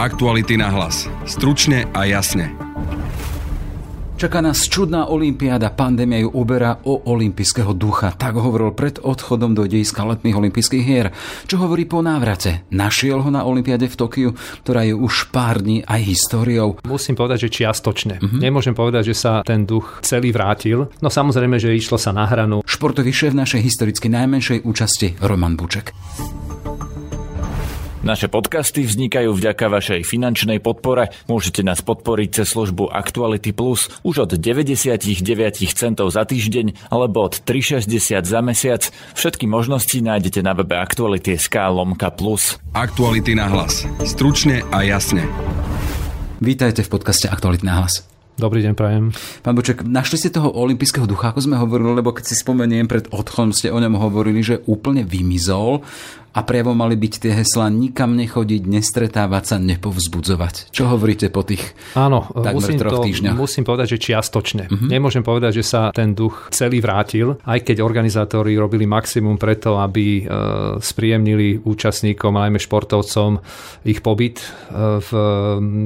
Aktuality na hlas. Stručne a jasne. Čaká nás čudná olympiáda, pandémia ju uberá o olympijského ducha. Tak hovoril pred odchodom do dejiska letných olympijských hier. Čo hovorí po návrate? Našiel ho na olympiáde v Tokiu, ktorá je už pár dní aj históriou. Musím povedať, že čiastočne. Uh-huh. Nemôžem povedať, že sa ten duch celý vrátil. No samozrejme, že išlo sa na hranu. Športový šéf našej historicky najmenšej účasti Roman Buček. Naše podcasty vznikajú vďaka vašej finančnej podpore. Môžete nás podporiť cez službu Actuality Plus už od 99 centov za týždeň alebo od 3,60 za mesiac. Všetky možnosti nájdete na webe Actuality.sk lomka plus. Aktuality na hlas. Stručne a jasne. Vítajte v podcaste Aktuality na hlas. Dobrý deň, prajem. Pán Boček, našli ste toho olympijského ducha, ako sme hovorili, lebo keď si spomeniem, pred odchodom ste o ňom hovorili, že úplne vymizol a prejavom mali byť tie heslá nikam nechodiť, nestretávať sa, nepovzbudzovať. Čo hovoríte po tých Áno, musím, to, týždňoch? musím povedať, že čiastočne. Uh-huh. Nemôžem povedať, že sa ten duch celý vrátil, aj keď organizátori robili maximum preto, aby e, spríjemnili účastníkom, najmä športovcom, ich pobyt e, v e,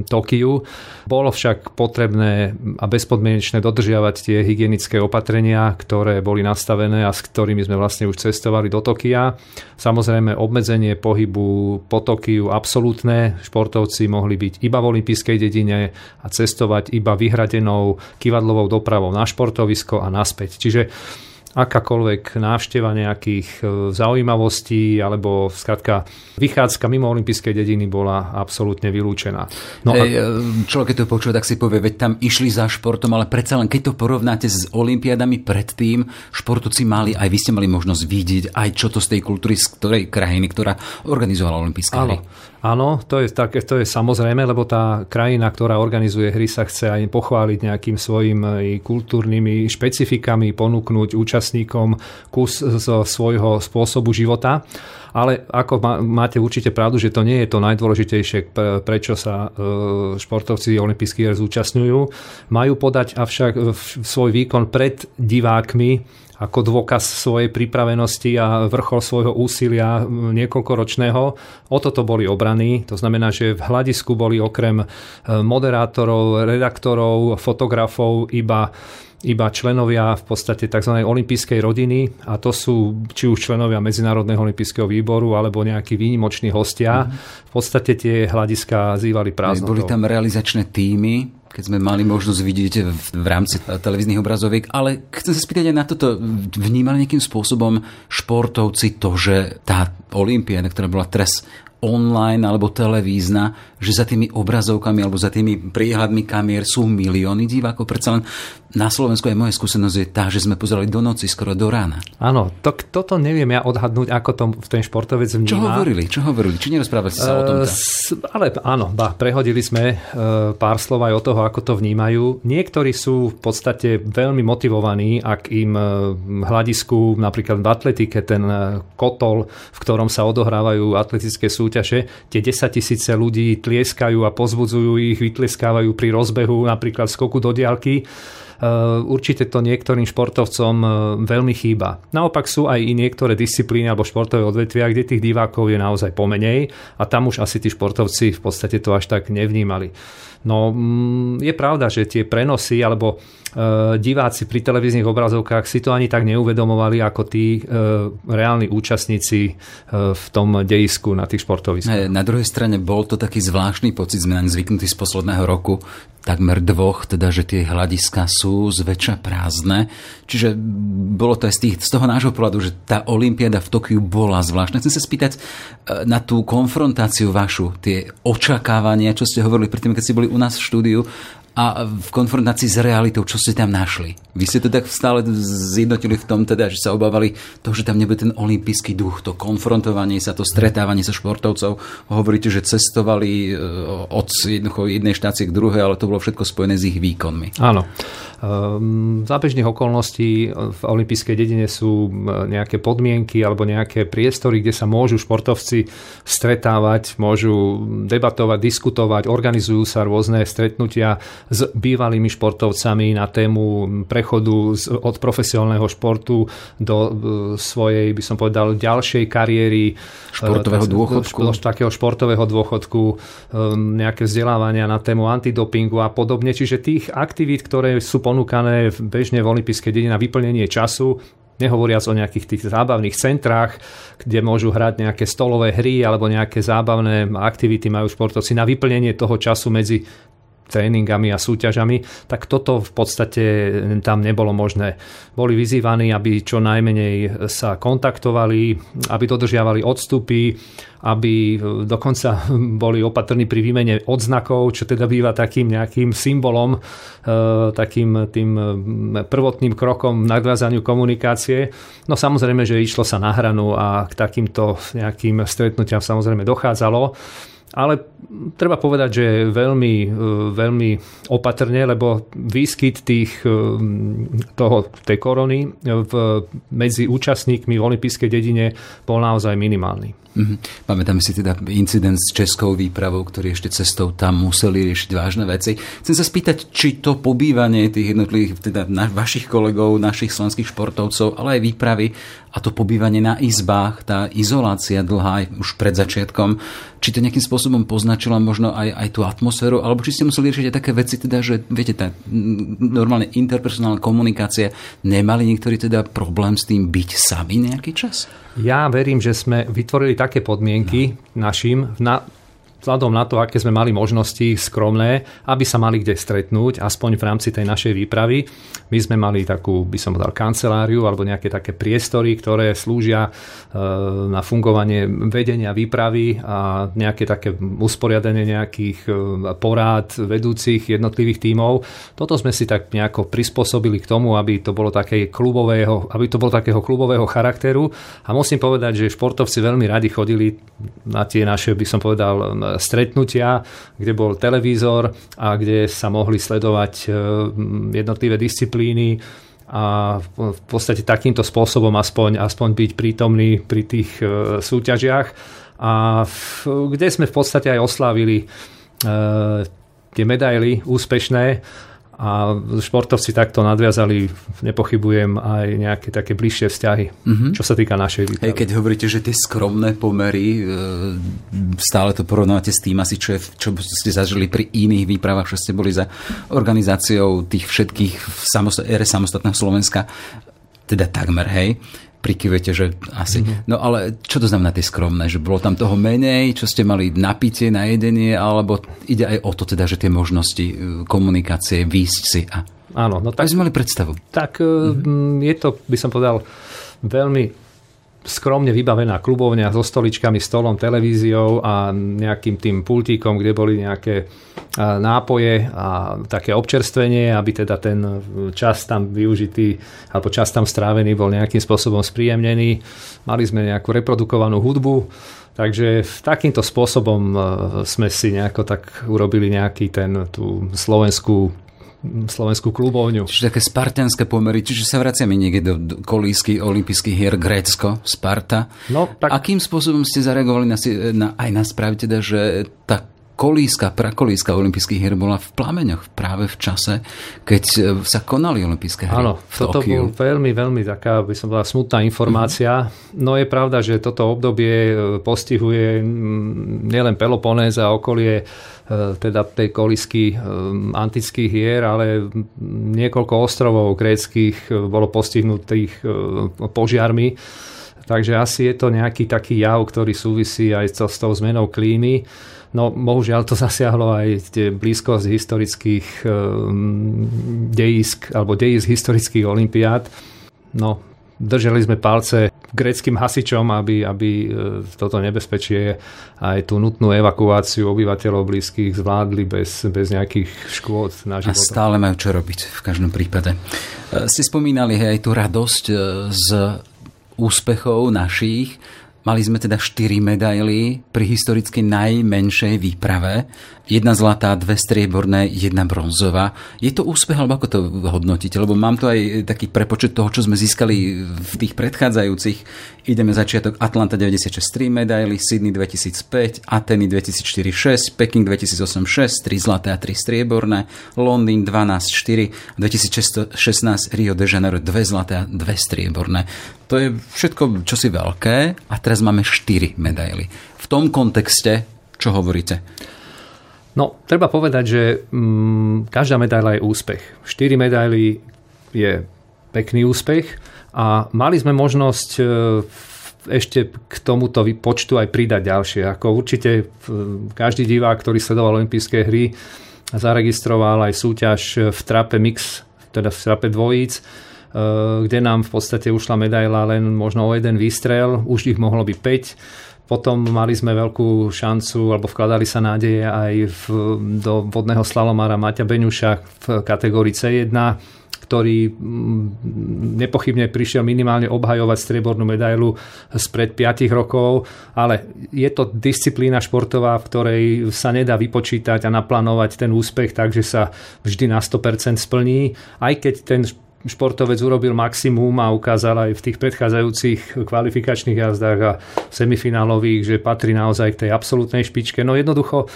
Tokiu. Bolo však potrebné a bezpodmienečné dodržiavať tie hygienické opatrenia, ktoré boli nastavené a s ktorými sme vlastne už cestovali do Tokia. Samozrejme obmedzenie pohybu po Tokiu absolútne. Športovci mohli byť iba v olympijskej dedine a cestovať iba vyhradenou kivadlovou dopravou na športovisko a naspäť. Čiže akákoľvek návšteva nejakých e, zaujímavostí alebo skratka vychádzka mimo olympijskej dediny bola absolútne vylúčená. No Hej, a... Človek, keď to počuje, tak si povie, veď tam išli za športom, ale predsa len keď to porovnáte s olympiádami predtým, športovci mali, aj vy ste mali možnosť vidieť aj čo to z tej kultúry, z ktorej krajiny, ktorá organizovala olympijské hry. Áno, to je, tak, to je samozrejme, lebo tá krajina, ktorá organizuje hry, sa chce aj pochváliť nejakým svojim kultúrnymi špecifikami, ponúknuť účastníkom kus zo svojho spôsobu života. Ale ako máte určite pravdu, že to nie je to najdôležitejšie, prečo sa e, športovci olympijských hier zúčastňujú. Majú podať avšak svoj výkon pred divákmi ako dôkaz svojej pripravenosti a vrchol svojho úsilia niekoľkoročného. O toto boli obraní. To znamená, že v hľadisku boli okrem e, moderátorov, redaktorov, fotografov iba iba členovia v podstate tzv. olympijskej rodiny a to sú či už členovia Medzinárodného olympijského výboru alebo nejakí výnimoční hostia. Mm-hmm. V podstate tie hľadiska zývali prázdnotou. Boli tam realizačné týmy, keď sme mali možnosť vidieť v rámci televíznych obrazoviek, ale chcem sa spýtať aj na toto. Vnímali nejakým spôsobom športovci to, že tá Olympiáda, ktorá bola teraz online alebo televízna, že za tými obrazovkami alebo za tými príhľadmi kamier sú milióny divákov. Predsa len na Slovensku aj moja skúsenosť je tá, že sme pozerali do noci, skoro do rána. Áno, to, toto neviem ja odhadnúť, ako to ten športovec vníma. Čo hovorili? Čo hovorili? Či nerozprávali ste sa uh, o tom? Ale áno, ba, prehodili sme uh, pár slov aj o toho, ako to vnímajú. Niektorí sú v podstate veľmi motivovaní, ak im uh, hľadisku, napríklad v atletike, ten uh, kotol, v ktorom sa odohrávajú atletické súťaže, súťaže, tie 10 tisíce ľudí tlieskajú a pozbudzujú ich, vytlieskávajú pri rozbehu, napríklad skoku do diálky. Uh, určite to niektorým športovcom uh, veľmi chýba. Naopak sú aj i niektoré disciplíny alebo športové odvetvia, kde tých divákov je naozaj pomenej a tam už asi tí športovci v podstate to až tak nevnímali. No mm, je pravda, že tie prenosy alebo e, diváci pri televíznych obrazovkách si to ani tak neuvedomovali ako tí reálni účastníci v tom dejisku na tých športoviskách. Na druhej strane bol to taký zvláštny pocit, sme naň zvyknutí z posledného roku, takmer dvoch, teda že tie hľadiska sú zväčša prázdne. Čiže bolo to aj z, tých, z toho nášho pohľadu, že tá Olympiáda v Tokiu bola zvláštna. Chcem sa spýtať na tú konfrontáciu vašu, tie očakávania, čo ste hovorili predtým, keď ste boli u nás v štúdiu a v konfrontácii s realitou, čo ste tam našli? Vy ste tak stále zjednotili v tom, teda, že sa obávali to, že tam nebude ten olimpijský duch, to konfrontovanie sa, to stretávanie sa športovcov. Hovoríte, že cestovali e, od jednej štácie k druhej, ale to bolo všetko spojené s ich výkonmi. Áno. Ehm, za bežných okolností v olympijskej dedine sú nejaké podmienky alebo nejaké priestory, kde sa môžu športovci stretávať, môžu debatovať, diskutovať, organizujú sa rôzne stretnutia s bývalými športovcami na tému prechodu od profesionálneho športu do svojej, by som povedal, ďalšej kariéry. Športového dôchodku. Takého športového dôchodku, nejaké vzdelávania na tému antidopingu a podobne. Čiže tých aktivít, ktoré sú ponúkané bežne v olympijskej dedine na vyplnenie času, Nehovoriac o nejakých tých zábavných centrách, kde môžu hrať nejaké stolové hry alebo nejaké zábavné aktivity majú športovci na vyplnenie toho času medzi tréningami a súťažami, tak toto v podstate tam nebolo možné. Boli vyzývaní, aby čo najmenej sa kontaktovali, aby dodržiavali odstupy, aby dokonca boli opatrní pri výmene odznakov, čo teda býva takým nejakým symbolom, e, takým tým prvotným krokom nadvázaniu komunikácie. No samozrejme, že išlo sa na hranu a k takýmto nejakým stretnutiam samozrejme dochádzalo. Ale treba povedať, že veľmi, e, veľmi opatrne, lebo výskyt tých, e, toho, tej korony v, medzi účastníkmi v olympijskej dedine bol naozaj minimálny. Mm-hmm. Pamätáme si teda incident s českou výpravou, ktorí ešte cestou tam museli riešiť vážne veci. Chcem sa spýtať, či to pobývanie tých jednotlivých, teda na, vašich kolegov, našich slovenských športovcov, ale aj výpravy a to pobývanie na izbách, tá izolácia dlhá aj už pred začiatkom, či to nejakým spôsobom poznačilo možno aj, aj tú atmosféru, alebo či ste museli riešiť aj také veci, teda, že viete, tá normálne interpersonálna komunikácia, nemali niektorí teda problém s tým byť sami nejaký čas? Ja verím, že sme vytvorili také podmienky no. našim na, vzhľadom na to, aké sme mali možnosti skromné, aby sa mali kde stretnúť, aspoň v rámci tej našej výpravy. My sme mali takú, by som povedal, kanceláriu alebo nejaké také priestory, ktoré slúžia e, na fungovanie vedenia výpravy a nejaké také usporiadanie nejakých e, porád vedúcich jednotlivých tímov. Toto sme si tak nejako prispôsobili k tomu, aby to bolo také klubového, aby to bolo takého klubového charakteru. A musím povedať, že športovci veľmi radi chodili na tie naše, by som povedal, stretnutia, kde bol televízor a kde sa mohli sledovať e, jednotlivé disciplíny a v podstate takýmto spôsobom aspoň, aspoň byť prítomný pri tých e, súťažiach. A kde sme v podstate aj oslávili e, tie medaily úspešné, a športovci takto nadviazali, nepochybujem, aj nejaké také bližšie vzťahy, mm-hmm. čo sa týka našej výpravy. Hey, keď hovoríte, že tie skromné pomery, e, stále to porovnávate s tým asi, čo, je, čo ste zažili pri iných výpravách, že ste boli za organizáciou tých všetkých v samost- ére samostatného Slovenska, teda takmer, hej prikyvete, že asi. Mm-hmm. No ale čo to znamená tie skromné? Že bolo tam toho menej, čo ste mali napitie, na jedenie, alebo ide aj o to teda, že tie možnosti e, komunikácie, výjsť si a... Áno, no tak... sme mali predstavu. Tak mm-hmm. je to, by som povedal, veľmi skromne vybavená klubovňa so stoličkami, stolom, televíziou a nejakým tým pultíkom, kde boli nejaké nápoje a také občerstvenie, aby teda ten čas tam využitý alebo čas tam strávený bol nejakým spôsobom spríjemnený. Mali sme nejakú reprodukovanú hudbu, Takže takýmto spôsobom sme si nejako tak urobili nejaký ten, tú slovenskú slovenskú klubovňu. Čiže také spartianské pomery, čiže sa vraciame niekde do kolískych olympijských hier Grécko, Sparta. No, tak... Akým spôsobom ste zareagovali na, na, aj na správe teda, že tá kolíska, prakolíska olympijských hier bola v plameňoch práve v čase, keď e, sa konali olympijské hry Áno, toto bol veľmi, veľmi taká, by som bola smutná informácia. Mm-hmm. No je pravda, že toto obdobie e, postihuje nielen Peloponés a okolie E, teda tej kolisky antických hier, ale niekoľko ostrovov gréckých bolo postihnutých požiarmi. Takže asi je to nejaký taký jav, ktorý súvisí aj s tou zmenou klímy. No, bohužiaľ to zasiahlo aj blízkosť historických dejísk, alebo dejísk historických olimpiád. No, držali sme palce greckým hasičom, aby, aby e, toto nebezpečie aj tú nutnú evakuáciu obyvateľov blízkych zvládli bez, bez nejakých škôd na život. A stále majú čo robiť v každom prípade. E, ste spomínali aj tú radosť e, z úspechov našich. Mali sme teda 4 medaily pri historicky najmenšej výprave. Jedna zlatá, dve strieborné, jedna bronzová. Je to úspech, alebo ako to hodnotíte? Lebo mám tu aj taký prepočet toho, čo sme získali v tých predchádzajúcich. Ideme začiatok Atlanta 96 3 medaily, Sydney 2005, Ateny 2004 6, Peking 2008 6, 3 zlaté a 3 strieborné, Londýn 12 4, 2016 Rio de Janeiro 2 zlaté a 2 strieborné. To je všetko čosi veľké a teraz máme 4 medaily. V tom kontexte, čo hovoríte? No, treba povedať, že mm, každá medaila je úspech. 4 medaily je pekný úspech a mali sme možnosť e, ešte k tomuto počtu aj pridať ďalšie. Ako určite každý divák, ktorý sledoval olympijské hry, zaregistroval aj súťaž v trape mix, teda v trape dvojíc, kde nám v podstate ušla medaila len možno o jeden výstrel, už ich mohlo byť 5. Potom mali sme veľkú šancu, alebo vkladali sa nádeje aj v, do vodného slalomára Maťa Beňuša v kategórii C1, ktorý mm, nepochybne prišiel minimálne obhajovať striebornú medailu spred 5 rokov, ale je to disciplína športová, v ktorej sa nedá vypočítať a naplánovať ten úspech, takže sa vždy na 100% splní, aj keď ten športovec urobil maximum a ukázal aj v tých predchádzajúcich kvalifikačných jazdách a semifinálových, že patrí naozaj k tej absolútnej špičke. No jednoducho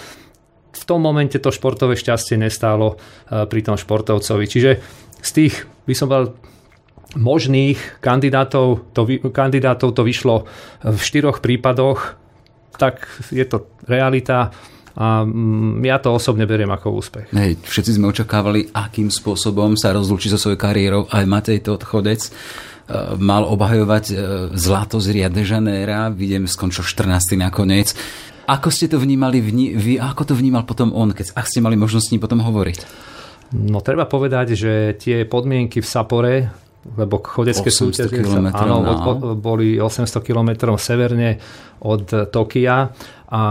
v tom momente to športové šťastie nestálo e, pri tom športovcovi. Čiže z tých, by som bol možných kandidátov to, kandidátov to vyšlo v štyroch prípadoch, tak je to realita. A mm, ja to osobne beriem ako úspech. Hej, všetci sme očakávali, akým spôsobom sa rozlúči so svojou kariérou aj Matej Todchodec e, mal obhajovať e, zlato z Rio de Janeiro, vidím, skončil 14. nakoniec. Ako ste to vnímali, vy, ako to vnímal potom on, keď ak ste mali možnosť s ním potom hovoriť? No treba povedať, že tie podmienky v Sapore lebo chodecké súťaže áno, no. boli 800 km severne od Tokia a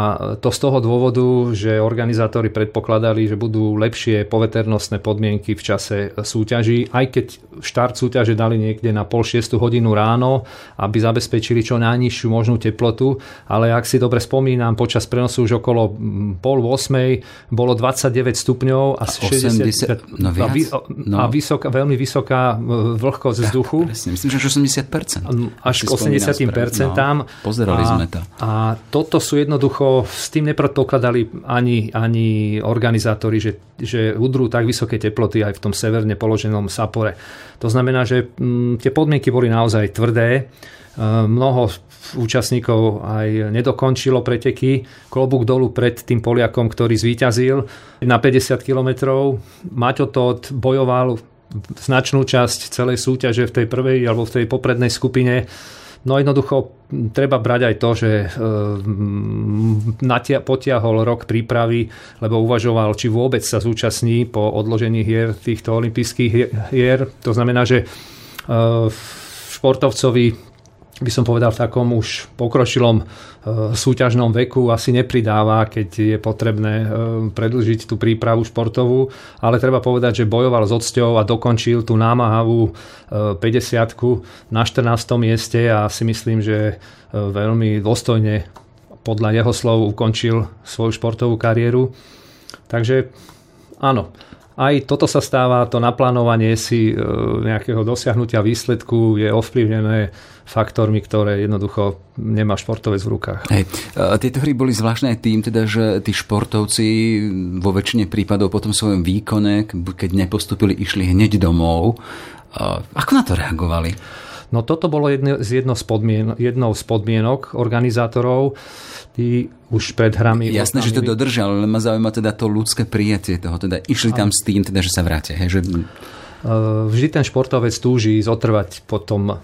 to z toho dôvodu, že organizátori predpokladali, že budú lepšie poveternostné podmienky v čase súťaží, aj keď štart súťaže dali niekde na pol šiestu hodinu ráno, aby zabezpečili čo najnižšiu možnú teplotu, ale ak si dobre spomínam, počas prenosu už okolo pol 8 bolo 29 stupňov a, a 60, 80, no viac, a, no. a vysoká, veľmi vysoká vlhkosť vzduchu. Presne, myslím, že 80%. Až k 80%. No, pozerali a, sme to. A toto sú jednoducho jednoducho s tým nepredpokladali ani, ani organizátori, že, že udrú tak vysoké teploty aj v tom severne položenom Sapore. To znamená, že m, mm, tie podmienky boli naozaj tvrdé. E, mnoho účastníkov aj nedokončilo preteky. Klobúk dolu pred tým Poliakom, ktorý zvíťazil na 50 kilometrov. Maťo Todt bojoval značnú časť celej súťaže v tej prvej alebo v tej poprednej skupine No jednoducho treba brať aj to, že e, potiahol rok prípravy, lebo uvažoval, či vôbec sa zúčastní po odložení hier týchto olympijských hier. To znamená, že e, športovcovi by som povedal, v takom už pokročilom e, súťažnom veku asi nepridáva, keď je potrebné e, predlžiť tú prípravu športovú, ale treba povedať, že bojoval s odsťou a dokončil tú námahavú 50 e, na 14. mieste a si myslím, že veľmi dôstojne podľa jeho slov ukončil svoju športovú kariéru. Takže áno, aj toto sa stáva, to naplánovanie si e, nejakého dosiahnutia výsledku je ovplyvnené faktormi, ktoré jednoducho nemá športovec v rukách. Hej. Tieto hry boli zvláštne aj tým, teda, že tí športovci vo väčšine prípadov po tom svojom výkone, keď nepostupili, išli hneď domov. Ako na to reagovali? No toto bolo jedno, jedno z podmien, jednou z podmienok organizátorov. Tí už pred hrami... Jasné, že to dodržal, ale ma zaujíma teda to ľudské prijatie toho. Teda išli tam s tým, teda, že sa vráte. Hej, že... Vždy ten športovec túži zotrvať potom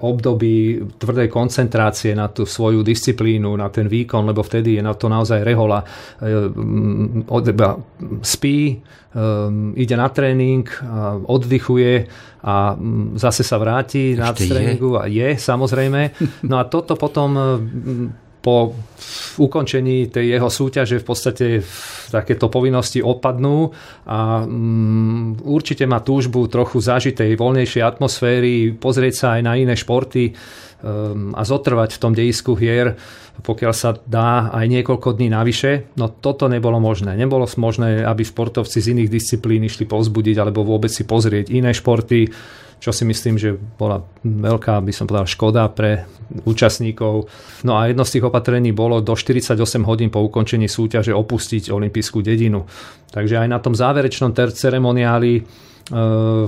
období tvrdej koncentrácie na tú svoju disciplínu, na ten výkon, lebo vtedy je na to naozaj rehola. Spí, ide na tréning, oddychuje a zase sa vráti na tréningu a je samozrejme. No a toto potom po ukončení tej jeho súťaže v podstate takéto povinnosti odpadnú a mm, určite má túžbu trochu zažitej voľnejšej atmosféry, pozrieť sa aj na iné športy um, a zotrvať v tom dejisku hier, pokiaľ sa dá aj niekoľko dní navyše. No toto nebolo možné. Nebolo možné, aby športovci z iných disciplín išli povzbudiť alebo vôbec si pozrieť iné športy čo si myslím, že bola veľká, by som povedal, škoda pre účastníkov. No a jedno z tých opatrení bolo do 48 hodín po ukončení súťaže opustiť olympijskú dedinu. Takže aj na tom záverečnom ter- ceremoniáli, e,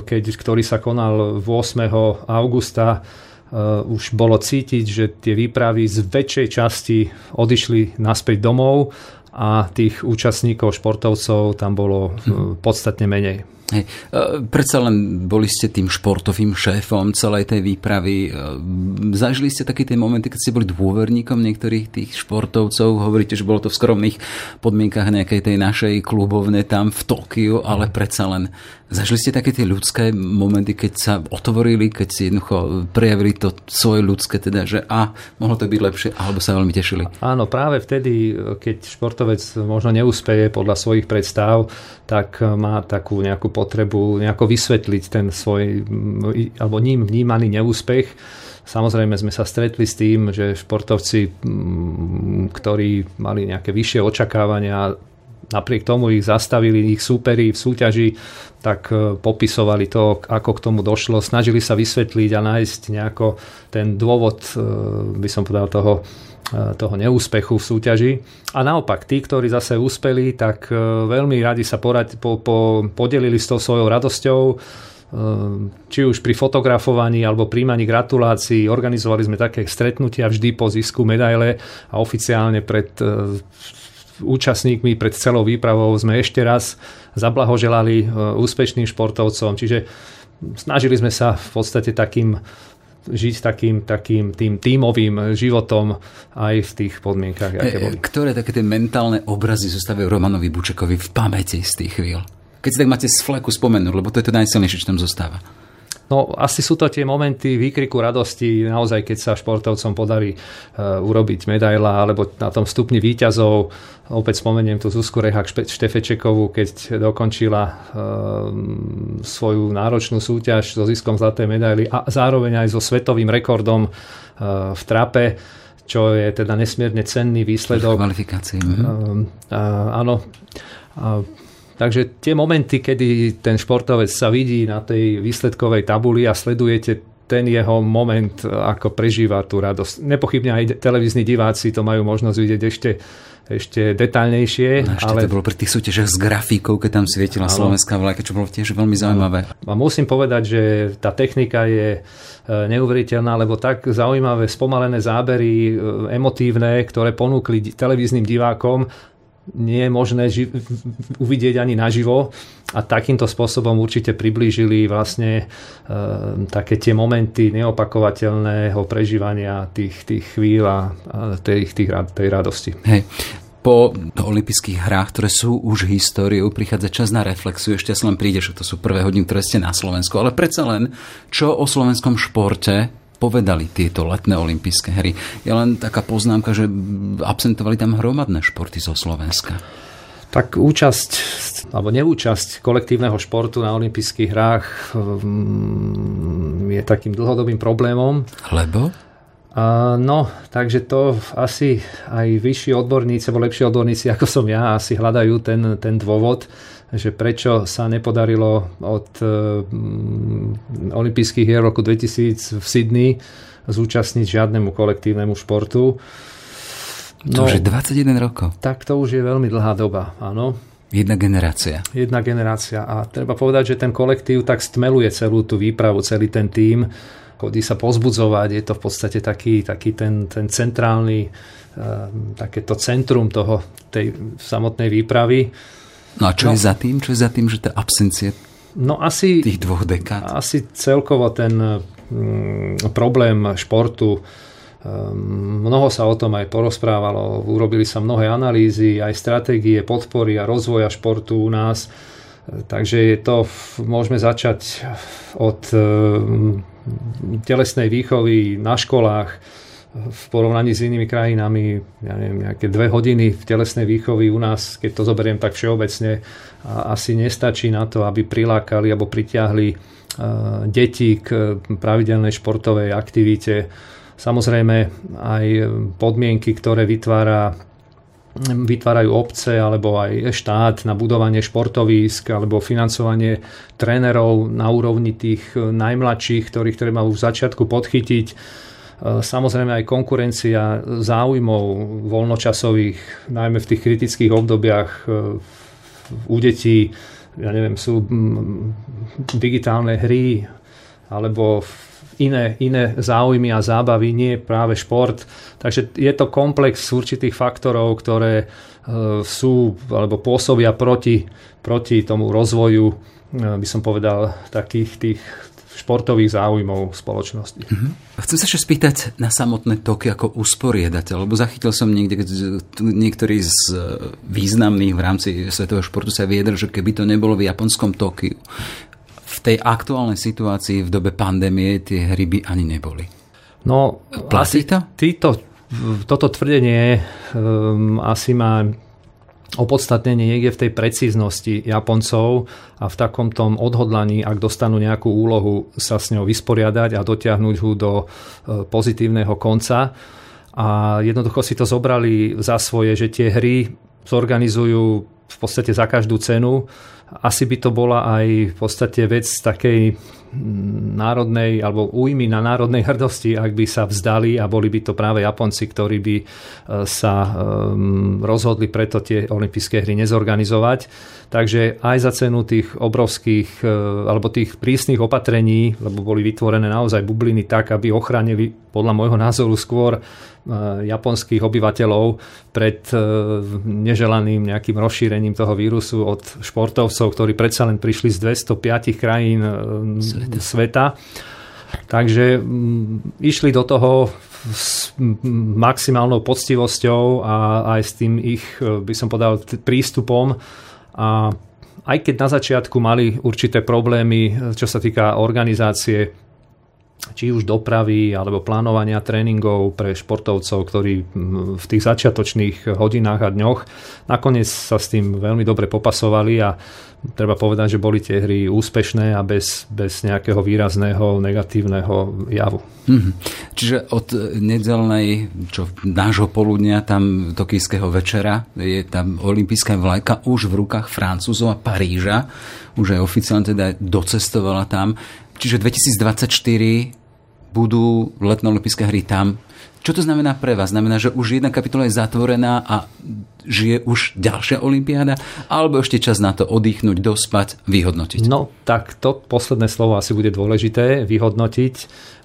keď, ktorý sa konal 8. augusta, Uh, už bolo cítiť, že tie výpravy z väčšej časti odišli naspäť domov a tých účastníkov, športovcov tam bolo uh, podstatne menej. Hej. E, predsa len boli ste tým športovým šéfom celej tej výpravy. E, zažili ste také tie momenty, keď ste boli dôverníkom niektorých tých športovcov. Hovoríte, že bolo to v skromných podmienkach nejakej tej našej klubovne tam v Tokiu, ale predsa len Zažili ste také tie ľudské momenty, keď sa otvorili, keď si jednoducho prejavili to svoje ľudské, teda, že a mohlo to byť lepšie, alebo sa veľmi tešili? Áno, práve vtedy, keď športovec možno neúspeje podľa svojich predstav, tak má takú nejakú potrebu nejako vysvetliť ten svoj, alebo ním vnímaný neúspech. Samozrejme sme sa stretli s tým, že športovci, ktorí mali nejaké vyššie očakávania, napriek tomu ich zastavili ich súperi v súťaži, tak e, popisovali to, ako k tomu došlo, snažili sa vysvetliť a nájsť nejako ten dôvod, e, by som povedal, toho, e, toho neúspechu v súťaži. A naopak, tí, ktorí zase úspeli, tak veľmi radi sa porad, po, po, podelili s tou svojou radosťou, či už pri fotografovaní alebo príjmaní gratulácií. Organizovali sme také stretnutia vždy po zisku medaile a oficiálne pred účastníkmi pred celou výpravou sme ešte raz zablahoželali e, úspešným športovcom. Čiže snažili sme sa v podstate takým žiť takým, takým tým tímovým životom aj v tých podmienkach, aké boli. Ktoré také tie mentálne obrazy zostávajú Romanovi Bučekovi v pamäti z tých chvíľ? Keď si tak máte z fleku spomenúť, lebo to je to najsilnejšie, čo tam zostáva. No asi sú to tie momenty výkriku radosti, naozaj keď sa športovcom podarí uh, urobiť medaila, alebo na tom stupni výťazov. Opäť spomeniem tú Zuzku Rehak Štefečekovú, keď dokončila uh, svoju náročnú súťaž so ziskom zlatej medaily a zároveň aj so svetovým rekordom uh, v trape čo je teda nesmierne cenný výsledok. Kvalifikácii. Uh, áno. Uh, Takže tie momenty, kedy ten športovec sa vidí na tej výsledkovej tabuli a sledujete ten jeho moment, ako prežíva tú radosť. Nepochybne aj televízni diváci to majú možnosť vidieť ešte, ešte detaľnejšie. No, ešte ale... to bolo pri tých súťažiach s grafíkou, keď tam svietila ano. slovenská vlajka, čo bolo tiež veľmi zaujímavé. A musím povedať, že tá technika je e, neuveriteľná, lebo tak zaujímavé spomalené zábery, e, emotívne, ktoré ponúkli televíznym divákom, nie je možné ži- uvidieť ani naživo a takýmto spôsobom určite priblížili vlastne e, také tie momenty neopakovateľného prežívania tých, tých chvíľ a tej, tých, tej radosti. Hej. Po olympijských hrách, ktoré sú už históriou, prichádza čas na reflexiu. Ešte len príde, že to sú prvé hodiny, ktoré ste na Slovensku. Ale predsa len, čo o slovenskom športe povedali tieto letné olympijské hry. Je len taká poznámka, že absentovali tam hromadné športy zo Slovenska. Tak účasť alebo neúčasť kolektívneho športu na olympijských hrách mm, je takým dlhodobým problémom. Lebo? No, takže to asi aj vyšší odborníci, alebo lepší odborníci ako som ja, asi hľadajú ten, ten dôvod že prečo sa nepodarilo od um, olympijských hier roku 2000 v Sydney zúčastniť žiadnemu kolektívnemu športu. No, to už je 21 rokov. Tak to už je veľmi dlhá doba, áno. Jedna generácia. Jedna generácia. A treba povedať, že ten kolektív tak stmeluje celú tú výpravu, celý ten tím. Chodí sa pozbudzovať, je to v podstate taký, taký ten, ten centrálny, uh, takéto centrum toho, tej samotnej výpravy No a čo no, je za tým? Čo je za tým, že tá absencie no asi, tých dvoch dekád? Asi celkovo ten mm, problém športu mm, Mnoho sa o tom aj porozprávalo, urobili sa mnohé analýzy, aj stratégie podpory a rozvoja športu u nás. Takže je to, môžeme začať od mm, telesnej výchovy na školách, v porovnaní s inými krajinami, ja neviem, nejaké dve hodiny v telesnej výchovy u nás, keď to zoberiem tak všeobecne, asi nestačí na to, aby prilákali alebo pritiahli deti k pravidelnej športovej aktivite. Samozrejme aj podmienky, ktoré vytvára vytvárajú obce alebo aj štát na budovanie športovísk alebo financovanie trénerov na úrovni tých najmladších, ktorých treba už v začiatku podchytiť. Samozrejme aj konkurencia záujmov voľnočasových, najmä v tých kritických obdobiach u detí, ja neviem, sú digitálne hry alebo iné, iné záujmy a zábavy, nie práve šport. Takže je to komplex určitých faktorov, ktoré e, sú alebo pôsobia proti, proti tomu rozvoju, e, by som povedal, takých tých športových záujmov spoločnosti. Uh-huh. Chcem sa ešte spýtať na samotné toky ako usporiadateľ, lebo zachytil som niekde, niektorý z e, významných v rámci svetového športu sa viedel, že keby to nebolo v japonskom Tokiu, v tej aktuálnej situácii v dobe pandémie tie hry by ani neboli. No, Platí to? Týto, toto tvrdenie um, asi má opodstatnenie niekde v tej precíznosti Japoncov a v takom tom odhodlaní, ak dostanú nejakú úlohu, sa s ňou vysporiadať a dotiahnuť ho do e, pozitívneho konca. A jednoducho si to zobrali za svoje, že tie hry zorganizujú v podstate za každú cenu asi by to bola aj v podstate vec takej národnej alebo újmy na národnej hrdosti, ak by sa vzdali a boli by to práve Japonci, ktorí by e, sa um, rozhodli preto tie olympijské hry nezorganizovať. Takže aj za cenu tých obrovských e, alebo tých prísnych opatrení, lebo boli vytvorené naozaj bubliny tak, aby ochránili podľa môjho názoru skôr Eh, japonských obyvateľov pred eh, neželaným nejakým rozšírením toho vírusu od športovcov, ktorí predsa len prišli z 205 krajín eh, sveta. sveta. Takže išli do toho s maximálnou poctivosťou a aj s tým ich, by som povedal, prístupom a aj keď na začiatku mali určité problémy, čo sa týka organizácie či už dopravy alebo plánovania tréningov pre športovcov, ktorí v tých začiatočných hodinách a dňoch nakoniec sa s tým veľmi dobre popasovali a treba povedať, že boli tie hry úspešné a bez, bez nejakého výrazného negatívneho javu. Mm-hmm. Čiže od nedelnej, čo nášho poludnia, tam tokijského večera, je tam olimpijská vlajka už v rukách Francúzov a Paríža, už aj oficiálne teda docestovala tam. Čiže 2024 budú letné olympijské hry tam. Čo to znamená pre vás? Znamená, že už jedna kapitola je zatvorená a žije už ďalšia olympiáda? Alebo ešte čas na to oddychnúť, dospať, vyhodnotiť? No, tak to posledné slovo asi bude dôležité. Vyhodnotiť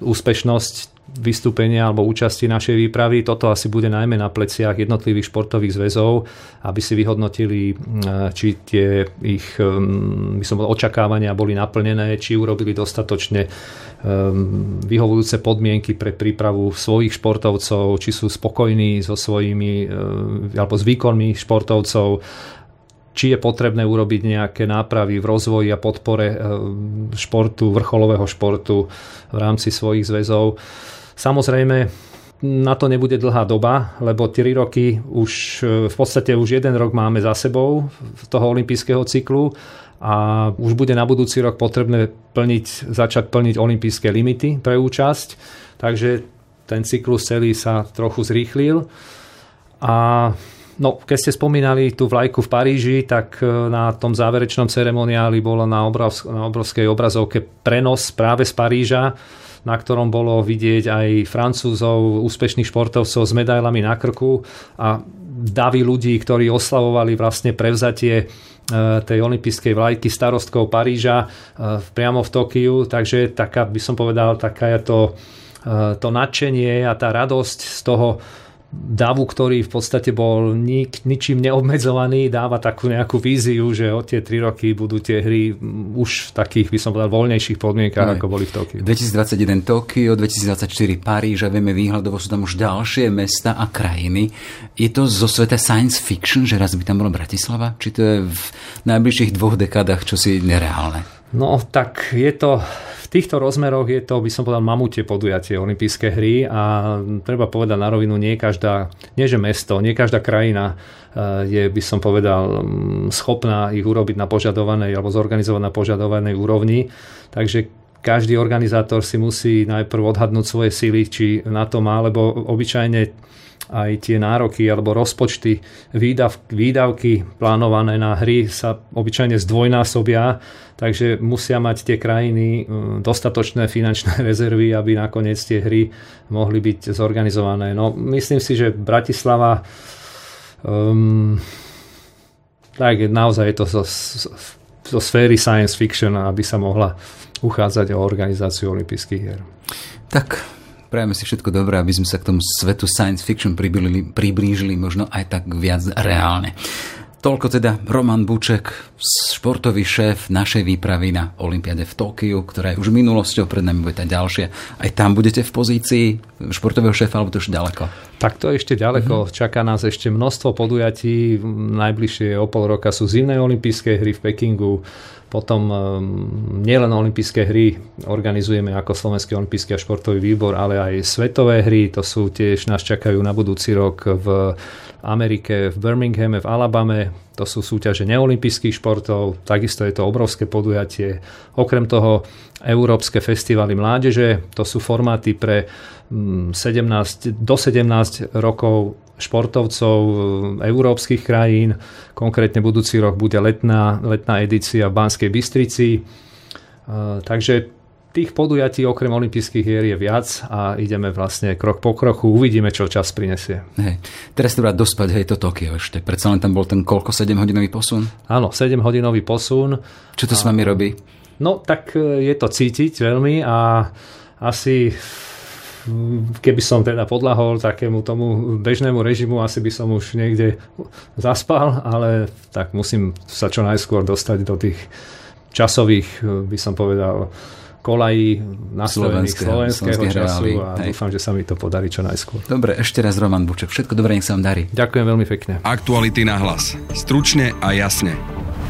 úspešnosť vystúpenia alebo účasti našej výpravy. Toto asi bude najmä na pleciach jednotlivých športových zväzov, aby si vyhodnotili, či tie ich by som bol, očakávania boli naplnené, či urobili dostatočne vyhovujúce podmienky pre prípravu svojich športovcov, či sú spokojní so svojimi alebo s výkonmi športovcov, či je potrebné urobiť nejaké nápravy v rozvoji a podpore športu, vrcholového športu v rámci svojich zväzov. Samozrejme, na to nebude dlhá doba, lebo 3 roky už v podstate už jeden rok máme za sebou toho olympijského cyklu a už bude na budúci rok potrebné plniť, začať plniť olympijské limity pre účasť. Takže ten cyklus celý sa trochu zrýchlil. A no, keď ste spomínali tú vlajku v Paríži, tak e, na tom záverečnom ceremoniáli bolo na, obrovsk- na obrovskej obrazovke prenos práve z Paríža na ktorom bolo vidieť aj Francúzov, úspešných športovcov s medailami na krku a davy ľudí, ktorí oslavovali vlastne prevzatie e, tej olympijskej vlajky starostkov Paríža e, priamo v Tokiu, takže taká by som povedal, taká je to, to nadšenie a tá radosť z toho davu, ktorý v podstate bol nik, ničím neobmedzovaný, dáva takú nejakú víziu, že od tie tri roky budú tie hry už v takých, by som povedal, voľnejších podmienkach, ako boli v Tokiu. 2021 Tokio, 2024 Paríž a vieme výhľadovo sú tam už ďalšie mesta a krajiny. Je to zo sveta science fiction, že raz by tam bola Bratislava? Či to je v najbližších dvoch dekádach čosi nereálne? No, tak je to v týchto rozmeroch je to, by som povedal, mamutie podujatie olympijské hry a treba povedať na rovinu, nie každá, nie že mesto, nie každá krajina eh, je, by som povedal, schopná ich urobiť na požadovanej alebo zorganizovať na požadovanej úrovni. Takže každý organizátor si musí najprv odhadnúť svoje sily, či na to má, lebo obyčajne aj tie nároky alebo rozpočty, výdav, výdavky plánované na hry sa obyčajne zdvojnásobia, takže musia mať tie krajiny mm, dostatočné finančné rezervy, aby nakoniec tie hry mohli byť zorganizované. No, myslím si, že Bratislava um, tak naozaj je to zo, zo sféry science fiction, aby sa mohla uchádzať o organizáciu olympijských hier. Tak Prajeme si všetko dobré, aby sme sa k tomu svetu science fiction priblížili, priblížili možno aj tak viac reálne. Toľko teda Roman Buček, športový šéf našej výpravy na Olympiade v Tokiu, ktorá je už minulosťou, pred nami bude tá ďalšia. Aj tam budete v pozícii športového šéfa, alebo to už ďaleko? Tak to ešte ďaleko. Mm-hmm. Čaká nás ešte množstvo podujatí. Najbližšie o pol roka sú zimné olympijské hry v Pekingu potom ehm, nielen olympijské hry organizujeme ako Slovenský olympijský a športový výbor, ale aj svetové hry, to sú tiež nás čakajú na budúci rok v Amerike, v Birminghame, v Alabame, to sú súťaže neolimpijských športov, takisto je to obrovské podujatie. Okrem toho Európske festivaly mládeže, to sú formáty pre 17, mm, do 17 rokov športovcov e, európskych krajín. Konkrétne budúci rok bude letná, letná edícia v Banskej Bystrici. E, takže tých podujatí okrem olympijských hier je viac a ideme vlastne krok po kroku, uvidíme, čo čas prinesie. Hej. Teraz treba dospať, hej, to Tokio ešte. Predsa len tam bol ten koľko, 7-hodinový posun? Áno, 7-hodinový posun. Čo to a... s vami robí? No, tak e, je to cítiť veľmi a asi keby som teda podľahol takému tomu bežnému režimu, asi by som už niekde zaspal, ale tak musím sa čo najskôr dostať do tých časových, by som povedal, kolají nastavených slovenského, slovenského času a hej. dúfam, že sa mi to podarí čo najskôr. Dobre, ešte raz Roman Buček. Všetko dobré, nech sa vám darí. Ďakujem veľmi pekne. Aktuality na hlas. Stručne a jasne.